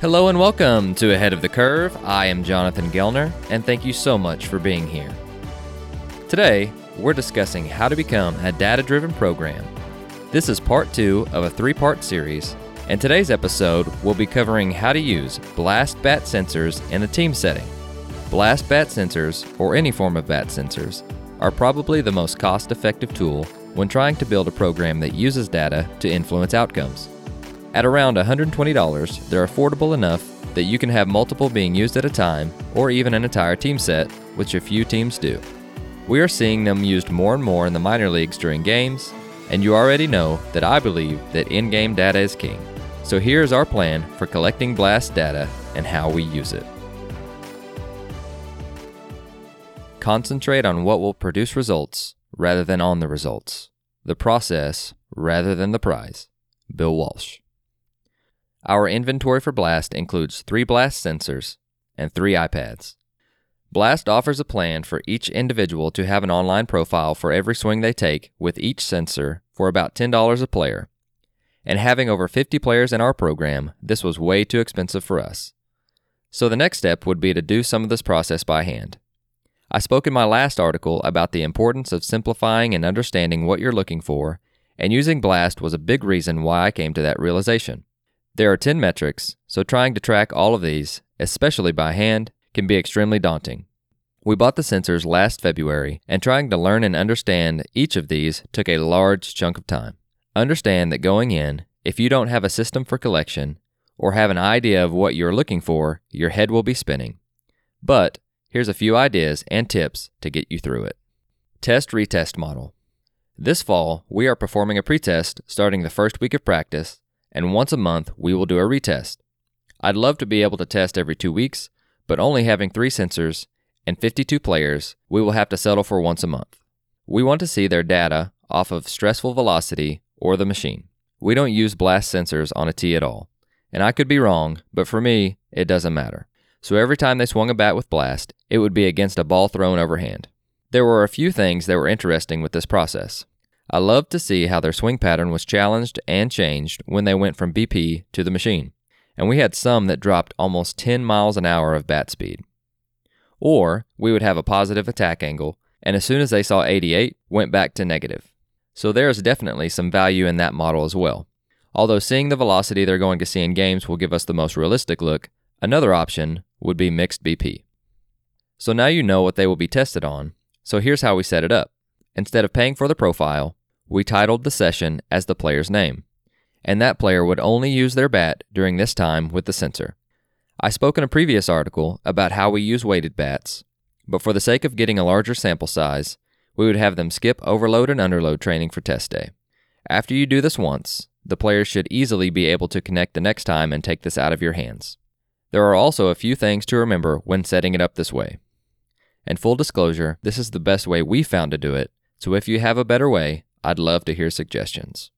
Hello and welcome to Ahead of the Curve. I am Jonathan Gelner, and thank you so much for being here. Today, we're discussing how to become a data driven program. This is part two of a three part series, and today's episode will be covering how to use Blast Bat sensors in a team setting. Blast Bat sensors, or any form of bat sensors, are probably the most cost effective tool when trying to build a program that uses data to influence outcomes. At around $120, they're affordable enough that you can have multiple being used at a time, or even an entire team set, which a few teams do. We are seeing them used more and more in the minor leagues during games, and you already know that I believe that in game data is king. So here's our plan for collecting blast data and how we use it. Concentrate on what will produce results rather than on the results. The process rather than the prize. Bill Walsh. Our inventory for Blast includes three Blast sensors and three iPads. Blast offers a plan for each individual to have an online profile for every swing they take with each sensor for about $10 a player. And having over 50 players in our program, this was way too expensive for us. So the next step would be to do some of this process by hand. I spoke in my last article about the importance of simplifying and understanding what you're looking for, and using Blast was a big reason why I came to that realization. There are 10 metrics, so trying to track all of these, especially by hand, can be extremely daunting. We bought the sensors last February, and trying to learn and understand each of these took a large chunk of time. Understand that going in, if you don't have a system for collection, or have an idea of what you're looking for, your head will be spinning. But Here's a few ideas and tips to get you through it. Test retest model. This fall, we are performing a pretest starting the first week of practice, and once a month we will do a retest. I'd love to be able to test every two weeks, but only having three sensors and 52 players, we will have to settle for once a month. We want to see their data off of stressful velocity or the machine. We don't use blast sensors on a tee at all. And I could be wrong, but for me, it doesn't matter so every time they swung a bat with blast, it would be against a ball thrown overhand. There were a few things that were interesting with this process. I loved to see how their swing pattern was challenged and changed when they went from BP to the machine, and we had some that dropped almost 10 miles an hour of bat speed. Or we would have a positive attack angle, and as soon as they saw 88, went back to negative. So there is definitely some value in that model as well. Although seeing the velocity they're going to see in games will give us the most realistic look, another option would be mixed BP. So now you know what they will be tested on, so here's how we set it up. Instead of paying for the profile, we titled the session as the player's name, and that player would only use their bat during this time with the sensor. I spoke in a previous article about how we use weighted bats, but for the sake of getting a larger sample size, we would have them skip overload and underload training for test day. After you do this once, the players should easily be able to connect the next time and take this out of your hands. There are also a few things to remember when setting it up this way. And full disclosure, this is the best way we found to do it, so if you have a better way, I'd love to hear suggestions.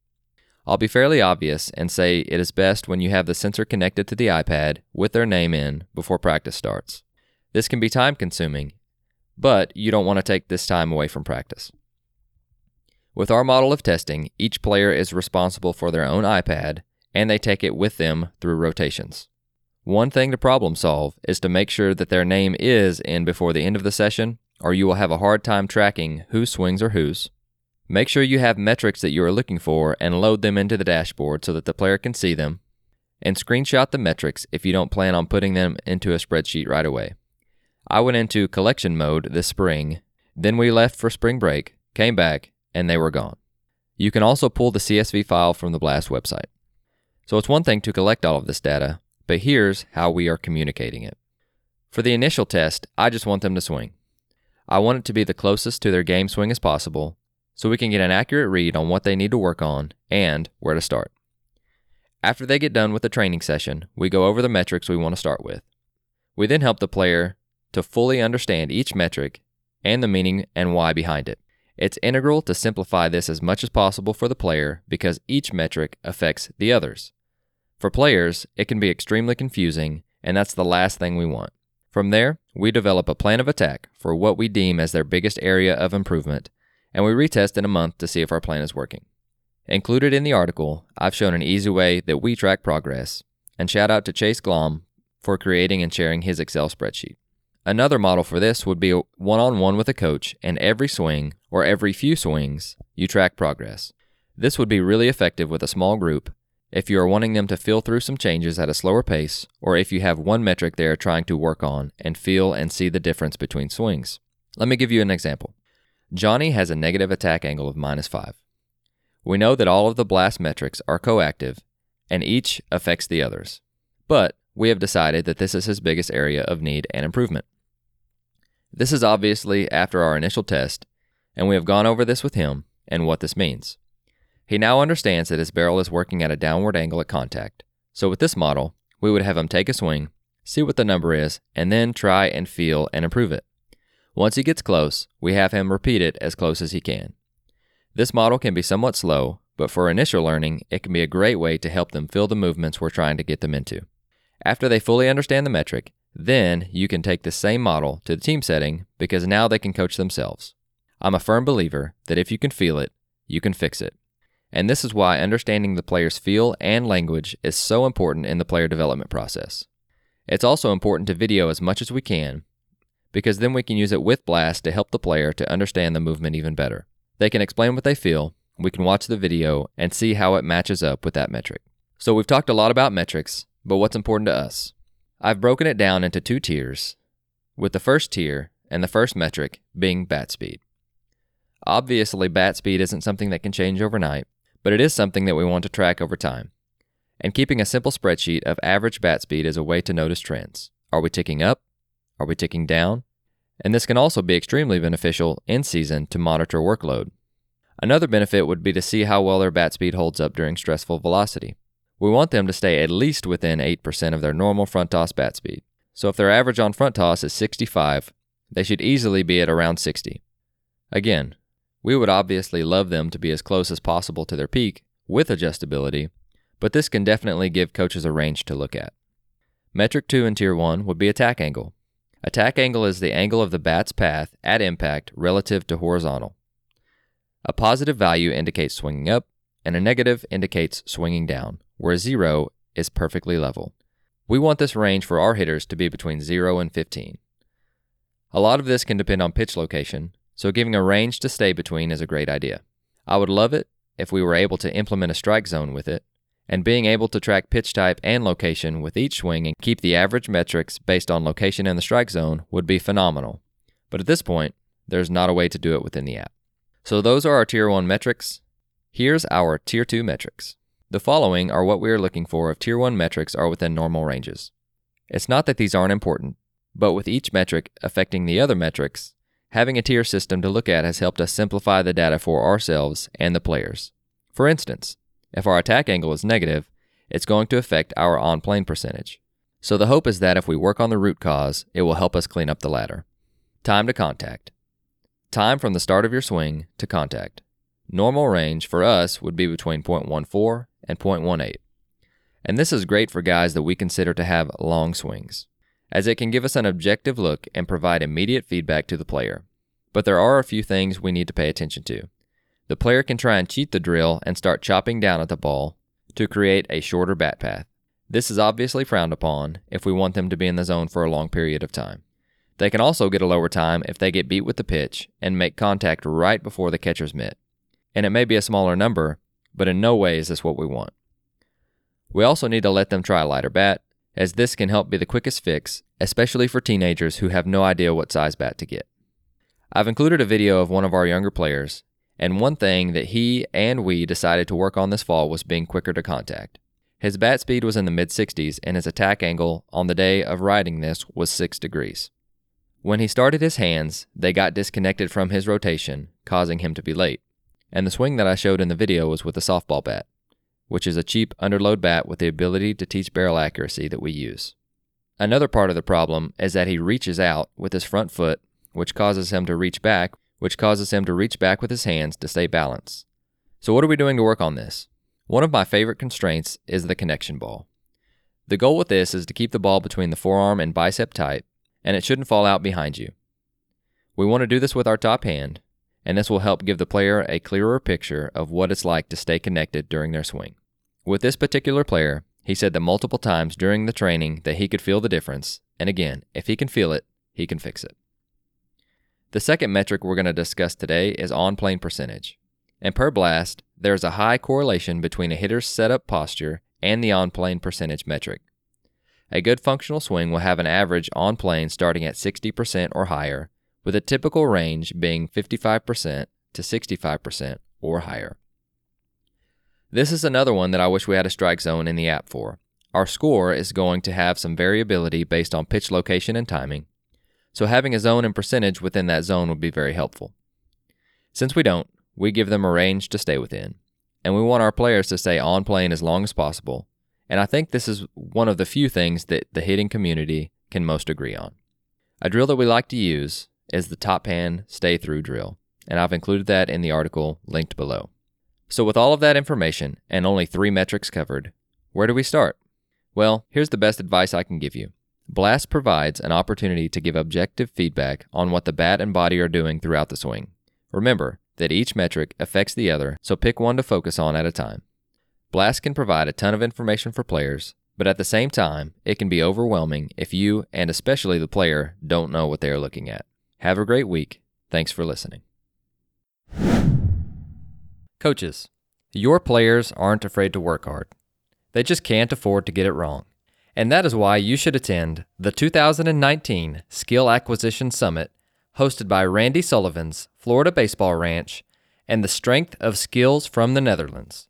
I'll be fairly obvious and say it is best when you have the sensor connected to the iPad with their name in before practice starts. This can be time consuming, but you don't want to take this time away from practice. With our model of testing, each player is responsible for their own iPad and they take it with them through rotations. One thing to problem solve is to make sure that their name is in before the end of the session, or you will have a hard time tracking whose swings or whose. Make sure you have metrics that you are looking for and load them into the dashboard so that the player can see them. And screenshot the metrics if you don't plan on putting them into a spreadsheet right away. I went into collection mode this spring, then we left for spring break, came back, and they were gone. You can also pull the CSV file from the Blast website. So it's one thing to collect all of this data, but here's how we are communicating it. For the initial test, I just want them to swing. I want it to be the closest to their game swing as possible so we can get an accurate read on what they need to work on and where to start. After they get done with the training session, we go over the metrics we want to start with. We then help the player to fully understand each metric and the meaning and why behind it. It's integral to simplify this as much as possible for the player because each metric affects the others. For players, it can be extremely confusing, and that's the last thing we want. From there, we develop a plan of attack for what we deem as their biggest area of improvement, and we retest in a month to see if our plan is working. Included in the article, I've shown an easy way that we track progress, and shout out to Chase Glom for creating and sharing his Excel spreadsheet. Another model for this would be one on one with a coach, and every swing, or every few swings, you track progress. This would be really effective with a small group if you are wanting them to feel through some changes at a slower pace, or if you have one metric they are trying to work on and feel and see the difference between swings. Let me give you an example. Johnny has a negative attack angle of minus 5. We know that all of the blast metrics are coactive and each affects the others. But we have decided that this is his biggest area of need and improvement. This is obviously after our initial test, and we have gone over this with him and what this means. He now understands that his barrel is working at a downward angle at contact. So with this model, we would have him take a swing, see what the number is, and then try and feel and improve it. Once he gets close, we have him repeat it as close as he can. This model can be somewhat slow, but for initial learning, it can be a great way to help them feel the movements we're trying to get them into. After they fully understand the metric, then you can take the same model to the team setting because now they can coach themselves. I'm a firm believer that if you can feel it, you can fix it. And this is why understanding the player's feel and language is so important in the player development process. It's also important to video as much as we can because then we can use it with Blast to help the player to understand the movement even better. They can explain what they feel, we can watch the video and see how it matches up with that metric. So we've talked a lot about metrics, but what's important to us? I've broken it down into two tiers, with the first tier and the first metric being bat speed. Obviously, bat speed isn't something that can change overnight, but it is something that we want to track over time. And keeping a simple spreadsheet of average bat speed is a way to notice trends. Are we ticking up? Are we ticking down? And this can also be extremely beneficial in season to monitor workload. Another benefit would be to see how well their bat speed holds up during stressful velocity. We want them to stay at least within 8% of their normal front toss bat speed. So if their average on front toss is 65, they should easily be at around 60. Again, we would obviously love them to be as close as possible to their peak with adjustability, but this can definitely give coaches a range to look at. Metric 2 in Tier 1 would be attack angle. Attack angle is the angle of the bat's path at impact relative to horizontal. A positive value indicates swinging up, and a negative indicates swinging down, where 0 is perfectly level. We want this range for our hitters to be between 0 and 15. A lot of this can depend on pitch location, so giving a range to stay between is a great idea. I would love it if we were able to implement a strike zone with it, and being able to track pitch type and location with each swing and keep the average metrics based on location in the strike zone would be phenomenal. But at this point, there's not a way to do it within the app. So those are our tier 1 metrics. Here's our tier 2 metrics. The following are what we are looking for if tier 1 metrics are within normal ranges. It's not that these aren't important, but with each metric affecting the other metrics, having a tier system to look at has helped us simplify the data for ourselves and the players. For instance, if our attack angle is negative, it's going to affect our on plane percentage. So the hope is that if we work on the root cause, it will help us clean up the ladder. Time to contact. Time from the start of your swing to contact. Normal range for us would be between 0.14 and 0.18. And this is great for guys that we consider to have long swings, as it can give us an objective look and provide immediate feedback to the player. But there are a few things we need to pay attention to. The player can try and cheat the drill and start chopping down at the ball to create a shorter bat path. This is obviously frowned upon if we want them to be in the zone for a long period of time. They can also get a lower time if they get beat with the pitch and make contact right before the catcher's mitt. And it may be a smaller number, but in no way is this what we want. We also need to let them try a lighter bat, as this can help be the quickest fix, especially for teenagers who have no idea what size bat to get. I've included a video of one of our younger players, and one thing that he and we decided to work on this fall was being quicker to contact. His bat speed was in the mid 60s, and his attack angle on the day of riding this was 6 degrees. When he started his hands, they got disconnected from his rotation, causing him to be late. And the swing that I showed in the video was with a softball bat, which is a cheap underload bat with the ability to teach barrel accuracy that we use. Another part of the problem is that he reaches out with his front foot, which causes him to reach back, which causes him to reach back with his hands to stay balanced. So, what are we doing to work on this? One of my favorite constraints is the connection ball. The goal with this is to keep the ball between the forearm and bicep tight and it shouldn't fall out behind you. We want to do this with our top hand, and this will help give the player a clearer picture of what it's like to stay connected during their swing. With this particular player, He said that multiple times during the training that he could feel the difference, and again, if he can feel it, he can fix it. The second metric we're going to discuss today is on plane percentage. And per blast, there is a high correlation between a hitter's setup posture and the on plane percentage metric. A good functional swing will have an average on plane starting at 60% or higher, with a typical range being 55% to 65% or higher. This is another one that I wish we had a strike zone in the app for. Our score is going to have some variability based on pitch location and timing, so having a zone and percentage within that zone would be very helpful. Since we don't, we give them a range to stay within, and we want our players to stay on plane as long as possible, and I think this is one of the few things that the hitting community can most agree on. A drill that we like to use is the top hand stay through drill, and I've included that in the article linked below. So, with all of that information and only three metrics covered, where do we start? Well, here's the best advice I can give you Blast provides an opportunity to give objective feedback on what the bat and body are doing throughout the swing. Remember that each metric affects the other, so pick one to focus on at a time. Blast can provide a ton of information for players, but at the same time, it can be overwhelming if you, and especially the player, don't know what they are looking at. Have a great week. Thanks for listening. Coaches, your players aren't afraid to work hard. They just can't afford to get it wrong. And that is why you should attend the 2019 Skill Acquisition Summit hosted by Randy Sullivan's Florida Baseball Ranch and the Strength of Skills from the Netherlands.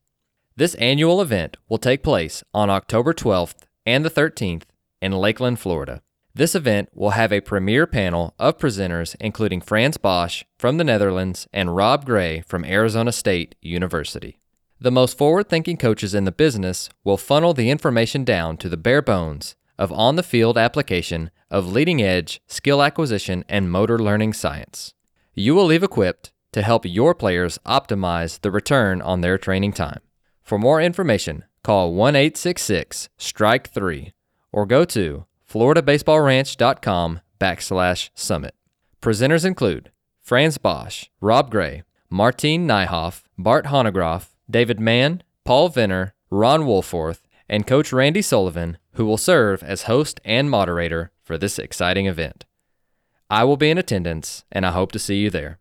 This annual event will take place on October 12th and the 13th in Lakeland, Florida. This event will have a premier panel of presenters including Frans Bosch from the Netherlands and Rob Gray from Arizona State University. The most forward thinking coaches in the business will funnel the information down to the bare bones of on the field application of leading edge skill acquisition and motor learning science. You will leave equipped to help your players optimize the return on their training time. For more information, call 1 866 Strike 3 or go to floridabaseballranch.com backslash summit. Presenters include Frans Bosch, Rob Gray, Martine Nijhoff, Bart Hanegraaff, David Mann, Paul Venner, Ron Wolforth, and Coach Randy Sullivan, who will serve as host and moderator for this exciting event. I will be in attendance, and I hope to see you there.